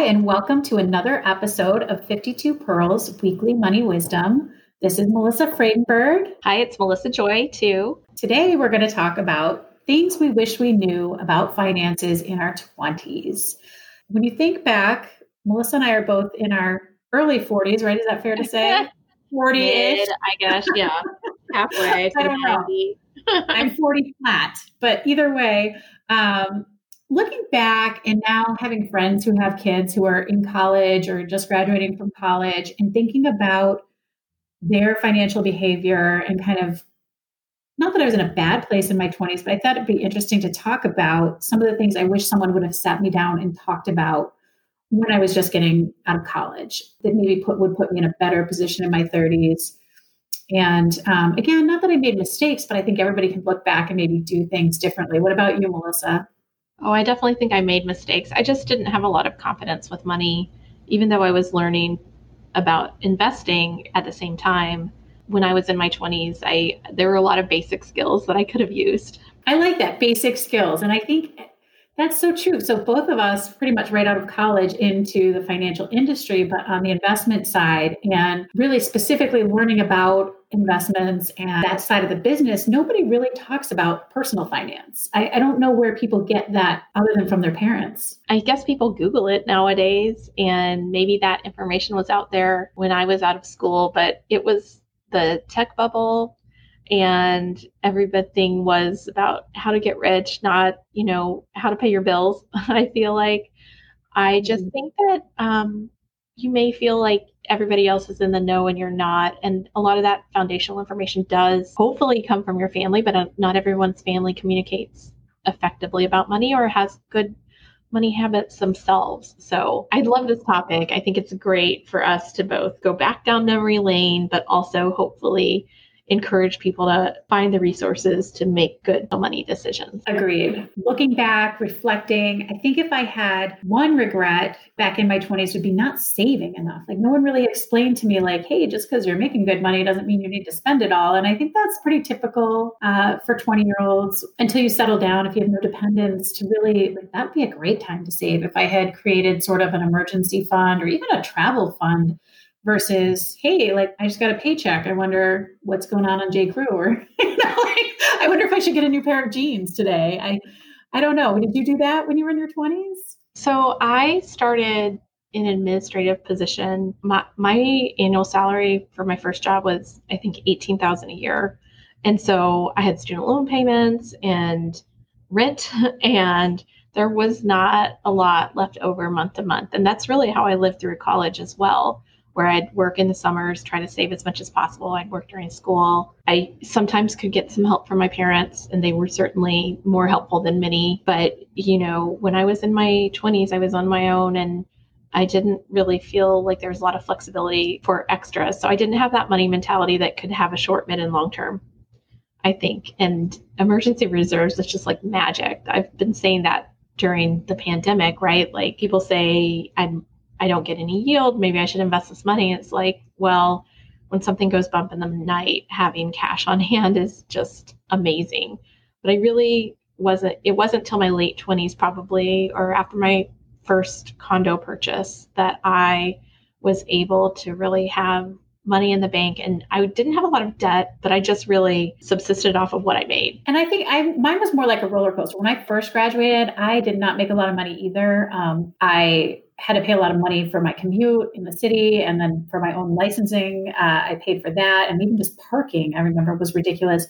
Hi, and welcome to another episode of 52 Pearls Weekly Money Wisdom. This is Melissa Friedenberg. Hi, it's Melissa Joy, too. Today, we're going to talk about things we wish we knew about finances in our 20s. When you think back, Melissa and I are both in our early 40s, right? Is that fair to say? 40 ish? I guess, yeah. Halfway. I don't know. I'm 40 flat, but either way, um, looking back and now having friends who have kids who are in college or just graduating from college and thinking about their financial behavior and kind of not that I was in a bad place in my 20s, but I thought it'd be interesting to talk about some of the things I wish someone would have sat me down and talked about when I was just getting out of college that maybe put would put me in a better position in my 30s. And um, again, not that I made mistakes, but I think everybody can look back and maybe do things differently. What about you, Melissa? Oh, I definitely think I made mistakes. I just didn't have a lot of confidence with money, even though I was learning about investing at the same time. When I was in my 20s, I there were a lot of basic skills that I could have used. I like that basic skills, and I think that's so true. So both of us pretty much right out of college into the financial industry, but on the investment side and really specifically learning about investments and that side of the business, nobody really talks about personal finance. I, I, don't know where people get that other than from their parents. I guess people Google it nowadays, and maybe that information was out there when I was out of school, but it was the tech bubble and everything was about how to get rich, not, you know, how to pay your bills. I feel like I just mm-hmm. think that um, you may feel like everybody else is in the know and you're not. And a lot of that foundational information does hopefully come from your family, but uh, not everyone's family communicates effectively about money or has good money habits themselves. So I love this topic. I think it's great for us to both go back down memory lane, but also hopefully encourage people to find the resources to make good money decisions. Agreed. Looking back, reflecting, I think if I had one regret back in my 20s would be not saving enough. Like no one really explained to me like, hey, just because you're making good money doesn't mean you need to spend it all. And I think that's pretty typical uh, for 20 year olds until you settle down. If you have no dependents, to really like that would be a great time to save. If I had created sort of an emergency fund or even a travel fund versus hey like i just got a paycheck. I wonder what's going on on j. Crew or you know like i wonder if i should get a new pair of jeans today. I i don't know. Did you do that when you were in your 20s so i started in an administrative position. My, my annual salary for my first job was i think 18000 a year. And so i had student loan payments and rent and there was not a lot left over month to month. And that's really how i lived through college as well where I'd work in the summers, try to save as much as possible. I'd work during school. I sometimes could get some help from my parents, and they were certainly more helpful than many. But, you know, when I was in my 20s, I was on my own and I didn't really feel like there was a lot of flexibility for extras. So I didn't have that money mentality that could have a short, mid, and long term, I think. And emergency reserves is just like magic. I've been saying that during the pandemic, right? Like people say I'm I don't get any yield. Maybe I should invest this money. It's like, well, when something goes bump in the night, having cash on hand is just amazing. But I really wasn't, it wasn't till my late 20s, probably, or after my first condo purchase, that I was able to really have money in the bank and I didn't have a lot of debt, but I just really subsisted off of what I made. And I think I mine was more like a roller coaster. When I first graduated, I did not make a lot of money either. Um, I had to pay a lot of money for my commute in the city and then for my own licensing. Uh, I paid for that. And even just parking, I remember was ridiculous.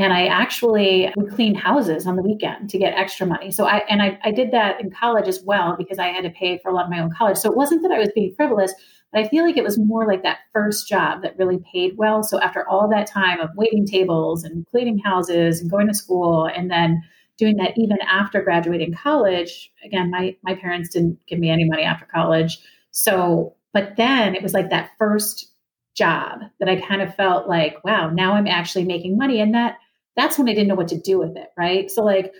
And I actually would clean houses on the weekend to get extra money. So I, and I, I did that in college as well because I had to pay for a lot of my own college. So it wasn't that I was being frivolous, but I feel like it was more like that first job that really paid well. So after all that time of waiting tables and cleaning houses and going to school and then doing that even after graduating college. Again, my my parents didn't give me any money after college. So, but then it was like that first job that I kind of felt like, wow, now I'm actually making money. And that that's when I didn't know what to do with it. Right. So like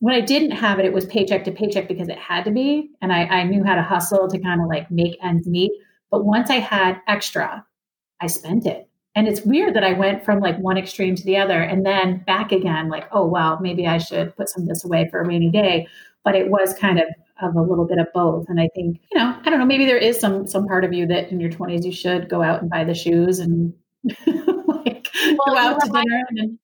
when I didn't have it, it was paycheck to paycheck because it had to be. And I, I knew how to hustle to kind of like make ends meet. But once I had extra, I spent it. And it's weird that I went from like one extreme to the other and then back again, like, oh, well, maybe I should put some of this away for a rainy day. But it was kind of of a little bit of both. And I think, you know, I don't know, maybe there is some some part of you that in your 20s you should go out and buy the shoes and like well, go out to dinner. And,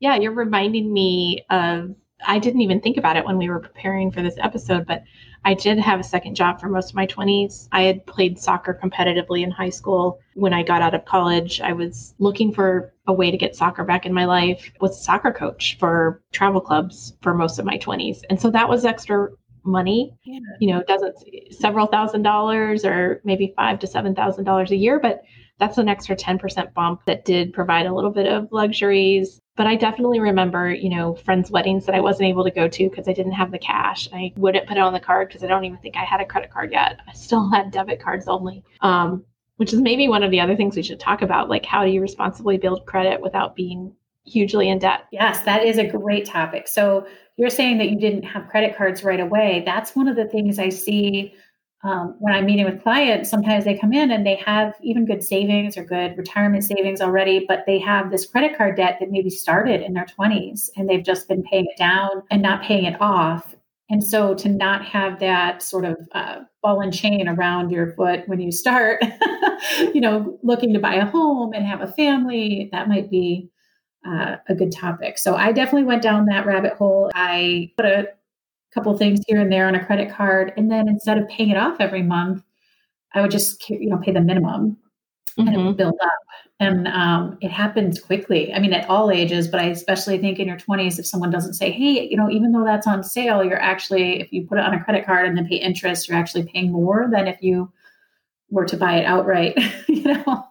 yeah, you're reminding me of I didn't even think about it when we were preparing for this episode, but I did have a second job for most of my 20s. I had played soccer competitively in high school. When I got out of college, I was looking for a way to get soccer back in my life. Was a soccer coach for travel clubs for most of my 20s. And so that was extra money. Yeah. You know, doesn't several thousand dollars or maybe 5 to 7,000 dollars a year, but that's an extra 10% bump that did provide a little bit of luxuries but I definitely remember, you know, friends' weddings that I wasn't able to go to because I didn't have the cash. I wouldn't put it on the card because I don't even think I had a credit card yet. I still had debit cards only, um, which is maybe one of the other things we should talk about. Like, how do you responsibly build credit without being hugely in debt? Yes, that is a great topic. So, you're saying that you didn't have credit cards right away. That's one of the things I see um, when I'm meeting with clients, sometimes they come in and they have even good savings or good retirement savings already, but they have this credit card debt that maybe started in their 20s and they've just been paying it down and not paying it off. And so to not have that sort of uh, ball and chain around your foot when you start, you know, looking to buy a home and have a family, that might be uh, a good topic. So I definitely went down that rabbit hole. I put a couple things here and there on a credit card. And then instead of paying it off every month, I would just, you know, pay the minimum mm-hmm. and it would mm-hmm. build up. And um, it happens quickly. I mean, at all ages, but I especially think in your 20s, if someone doesn't say, hey, you know, even though that's on sale, you're actually, if you put it on a credit card and then pay interest, you're actually paying more than if you were to buy it outright, you know?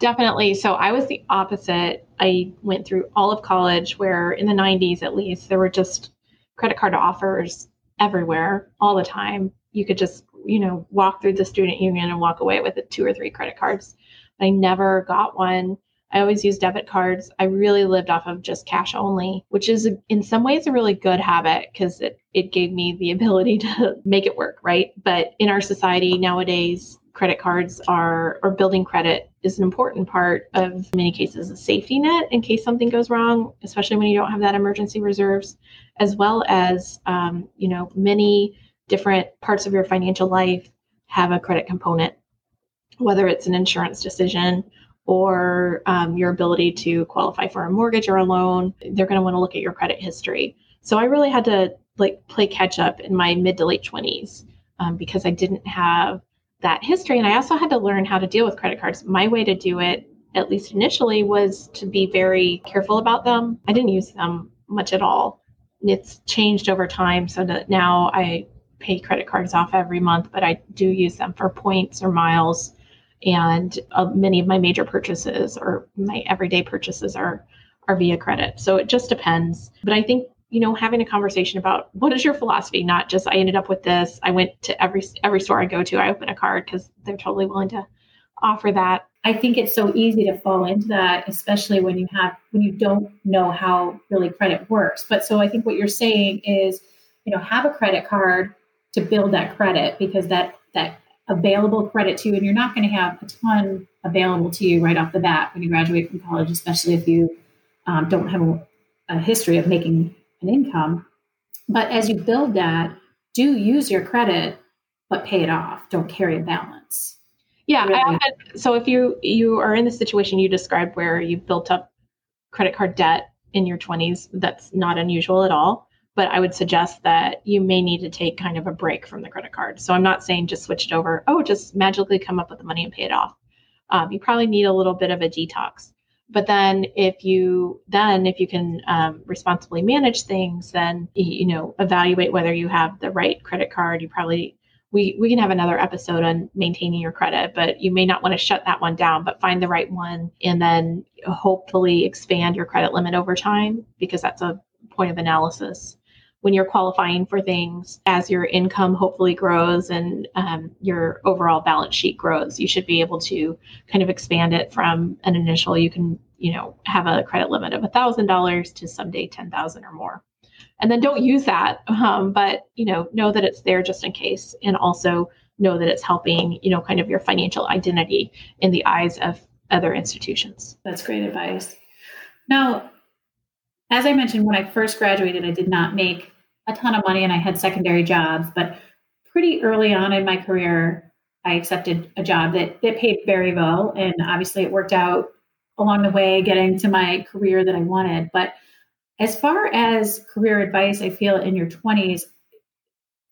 Definitely. So I was the opposite. I went through all of college where in the 90s at least, there were just credit card offers everywhere all the time. You could just, you know, walk through the student union and walk away with two or three credit cards. I never got one. I always used debit cards. I really lived off of just cash only, which is in some ways a really good habit because it, it gave me the ability to make it work, right? But in our society nowadays, credit cards are or building credit is an important part of many cases a safety net in case something goes wrong especially when you don't have that emergency reserves as well as um, you know many different parts of your financial life have a credit component whether it's an insurance decision or um, your ability to qualify for a mortgage or a loan they're going to want to look at your credit history. So i really had to like play catch up in my mid to late 20s um, because i didn't have that history. And I also had to learn how to deal with credit cards. My way to do it, at least initially, was to be very careful about them. I didn't use them much at all. It's changed over time so that now I pay credit cards off every month, but I do use them for points or miles. And uh, many of my major purchases or my everyday purchases are are via credit. So it just depends. But I think you know having a conversation about what is your philosophy not just i ended up with this i went to every every store i go to i open a card because they're totally willing to offer that. I think it's so easy to fall into that especially when you have when you don't know how really credit works. But so i think what you're saying is you know have a credit card to build that credit because that that available credit to you and you're not going to have a ton available to you right off the bat when you graduate from college especially if you um, don't have a, a history of making an income. But as you build that, do use your credit, but pay it off. Don't carry a balance. Yeah. Really. Often, so if you you are in the situation you described where you've built up credit card debt in your 20s, that's not unusual at all. But I would suggest that you may need to take kind of a break from the credit card. So I'm not saying just switch it over. Oh, just magically come up with the money and pay it off. Um, you probably need a little bit of a detox but then if you then if you can um, responsibly manage things then you know evaluate whether you have the right credit card. You probably we we can have another episode on maintaining your credit but you may not want to shut that one down but find the right one and then hopefully expand your credit limit over time because that's a point of analysis when you're qualifying for things as your income hopefully grows and um, your overall balance sheet grows you should be able to kind of expand it from an initial you can you know have a credit limit of $1000 to someday 10000 or more. And then don't use that um, but you know know that it's there just in case and also know that it's helping you know kind of your financial identity in the eyes of other institutions. That's great advice. Now as i mentioned when i first graduated i did not make a ton of money and I had secondary jobs, but pretty early on in my career, I accepted a job that, that paid very well. And obviously it worked out along the way getting to my career that I wanted. But as far as career advice, I feel in your 20s,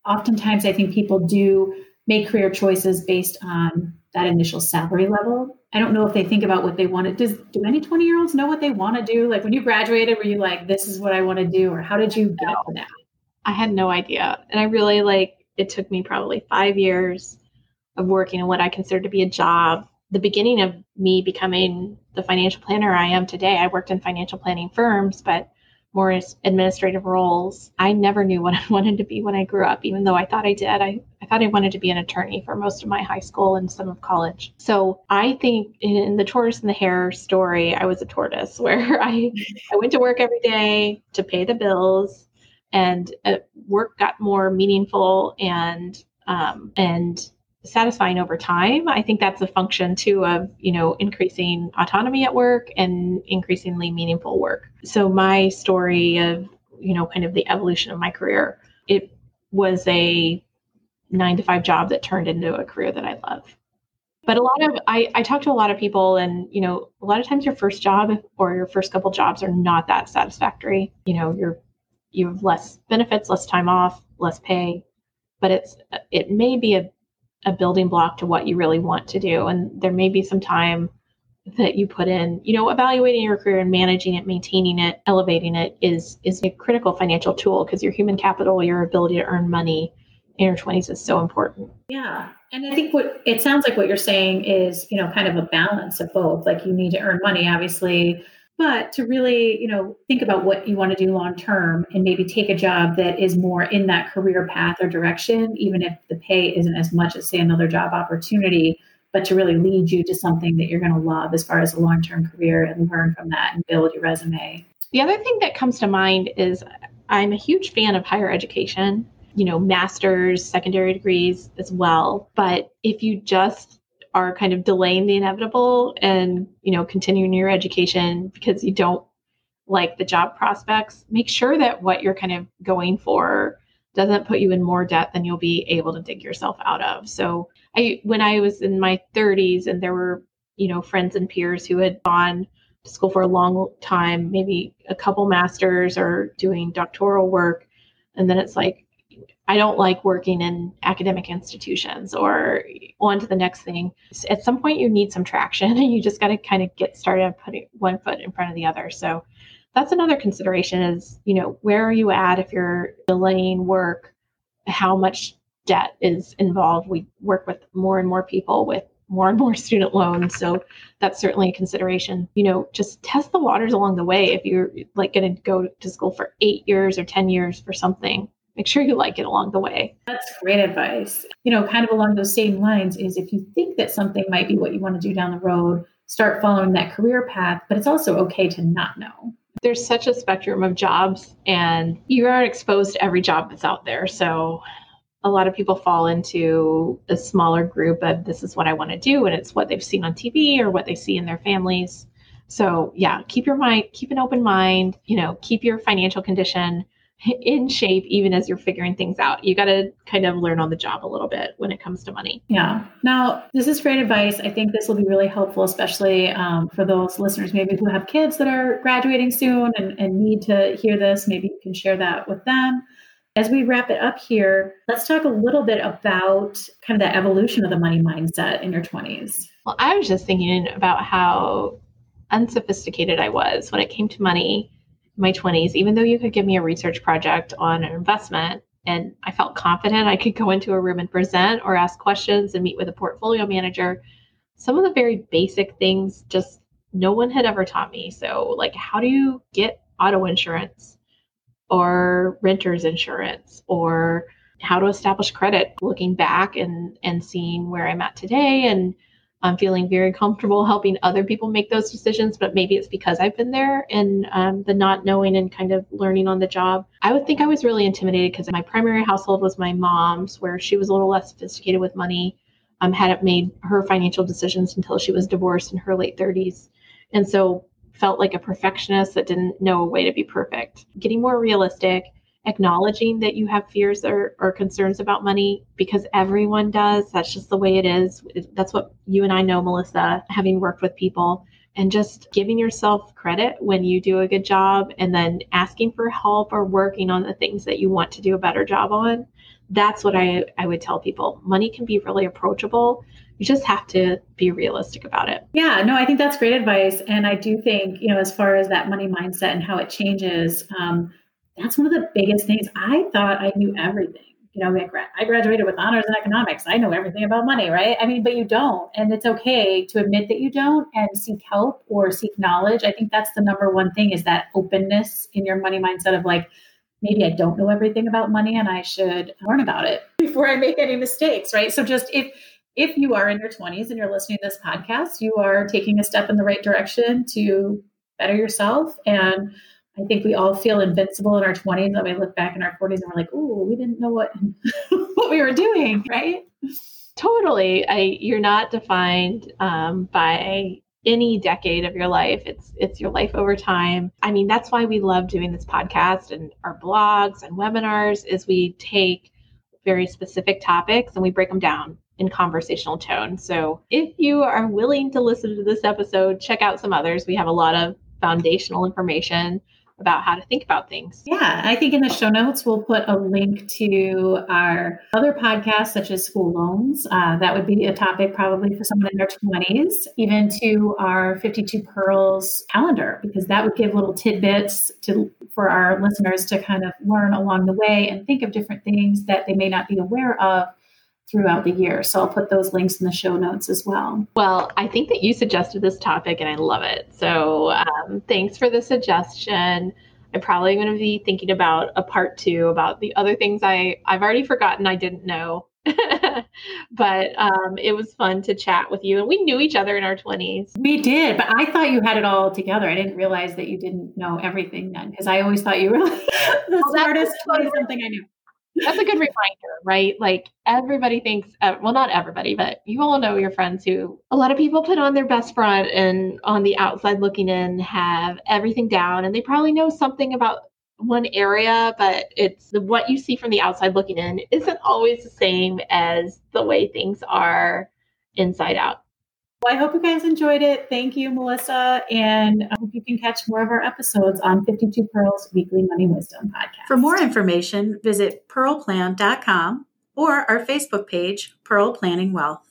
oftentimes I think people do make career choices based on that initial salary level. I don't know if they think about what they want to does do any 20 year olds know what they want to do? Like when you graduated, were you like, this is what I want to do? Or how did you get to that? I had no idea. And I really like it took me probably five years of working in what I consider to be a job. The beginning of me becoming the financial planner I am today, I worked in financial planning firms, but more as administrative roles. I never knew what I wanted to be when I grew up, even though I thought I did. I, I thought I wanted to be an attorney for most of my high school and some of college. So I think in the tortoise and the hare story, I was a tortoise where I, I went to work every day to pay the bills and uh, work got more meaningful and um, and satisfying over time. I think that's a function too of you know increasing autonomy at work and increasingly meaningful work. So my story of you know kind of the evolution of my career, it was a nine to five job that turned into a career that I love. But a lot of I, I talk to a lot of people and you know a lot of times your first job or your first couple jobs are not that satisfactory. You know you're you have less benefits, less time off, less pay, but it's it may be a, a building block to what you really want to do. And there may be some time that you put in, you know, evaluating your career and managing it, maintaining it, elevating it is is a critical financial tool because your human capital, your ability to earn money in your 20s is so important. Yeah. And I think what it sounds like what you're saying is, you know, kind of a balance of both. Like you need to earn money, obviously, but to really you know think about what you want to do long term and maybe take a job that is more in that career path or direction even if the pay isn't as much as say another job opportunity but to really lead you to something that you're going to love as far as a long term career and learn from that and build your resume. The other thing that comes to mind is i'm a huge fan of higher education you know masters secondary degrees as well but if you just are kind of delaying the inevitable and you know continuing your education because you don't like the job prospects make sure that what you're kind of going for doesn't put you in more debt than you'll be able to dig yourself out of. So i when i was in my 30s and there were you know friends and peers who had gone to school for a long time maybe a couple masters or doing doctoral work and then it's like I don't like working in academic institutions or on to the next thing. At some point, you need some traction and you just got to kind of get started putting one foot in front of the other. So that's another consideration is, you know, where are you at if you're delaying work? How much debt is involved? We work with more and more people with more and more student loans. So that's certainly a consideration. You know, just test the waters along the way. If you're like going to go to school for eight years or 10 years for something, make sure you like it along the way. That's great advice. You know, kind of along those same lines is if you think that something might be what you want to do down the road, start following that career path, but it's also okay to not know. There's such a spectrum of jobs, and you aren't exposed to every job that's out there. So, a lot of people fall into a smaller group of this is what I want to do, and it's what they've seen on TV or what they see in their families. So, yeah, keep your mind, keep an open mind, you know, keep your financial condition in shape even as you're figuring things out. You got to kind of learn on the job a little bit when it comes to money. Yeah. Now, this is great advice. I think this will be really helpful, especially um, for those listeners maybe who have kids that are graduating soon and, and need to hear this. Maybe you can share that with them. As we wrap it up here, let's talk a little bit about kind of the evolution of the money mindset in your 20s. Well, I was just thinking about how unsophisticated I was when it came to money my 20s, even though you could give me a research project on an investment and I felt confident I could go into a room and present or ask questions and meet with a portfolio manager, some of the very basic things just no one had ever taught me. So, like, how do you get auto insurance? or renter's insurance or how to establish credit looking back and and seeing where i'm at today and i'm feeling very comfortable helping other people make those decisions but maybe it's because i've been there and um, the not knowing and kind of learning on the job i would think i was really intimidated because my primary household was my mom's where she was a little less sophisticated with money um, hadn't made her financial decisions until she was divorced in her late 30s and so felt like a perfectionist that didn't know a way to be perfect. Getting more realistic, acknowledging that you have fears or, or concerns about money because everyone does. That's just the way it is. That's what you and I know, Melissa, having worked with people. And just giving yourself credit when you do a good job and then asking for help or working on the things that you want to do a better job on. That's what I, I would tell people. Money can be really approachable you just have to be realistic about it. Yeah, no, I think that's great advice. And I do think, you know, as far as that money mindset and how it changes, um, that's one of the biggest things. I thought I knew everything. You know, I graduated with honors in economics. I know everything about money, right? I mean, but you don't. And it's okay to admit that you don't and seek help or seek knowledge. I think that's the number one thing is that openness in your money mindset of like, maybe I don't know everything about money and I should learn about it before I make any mistakes, right? So just if if you are in your 20s and you're listening to this podcast, you are taking a step in the right direction to better yourself. And I think we all feel invincible in our 20s. And we look back in our 40s and we're like, "Oh, we didn't know what what we were doing," right? Totally. I you're not defined um, by any decade of your life. It's it's your life over time. I mean, that's why we love doing this podcast and our blogs and webinars. Is we take very specific topics and we break them down in conversational tone. So if you are willing to listen to this episode, check out some others. We have a lot of foundational information about how to think about things. Yeah, I think in the show notes we'll put a link to our other podcasts, such as school loans. Uh, that would be a topic probably for someone in their 20s, even to our 52 Pearls calendar, because that would give little tidbits to for our listeners to kind of learn along the way and think of different things that they may not be aware of throughout the year. So I'll put those links in the show notes as well. Well, I think that you suggested this topic and I love it. So um, thanks for the suggestion. I'm probably going to be thinking about a part two about the other things I, I've already forgotten I didn't know. but um, it was fun to chat with you. And we knew each other in our 20s. We did, but I thought you had it all together. I didn't realize that you didn't know everything then because I always thought you were the well, smartest 20 something I knew that's a good reminder, right? Like everybody thinks, uh, well, not everybody, but you all know your friends who a lot of people put on their best front and on the outside looking in have everything down and they probably know something about one area, but it's the, what you see from the outside looking in isn't always the same as the way things are inside out. Well, I hope you guys enjoyed it. Thank you, Melissa. And I hope you can catch more of our episodes on 52 Pearls Weekly Money Wisdom podcast. For more information, visit pearlplan.com or our Facebook page, Pearl Planning Wealth.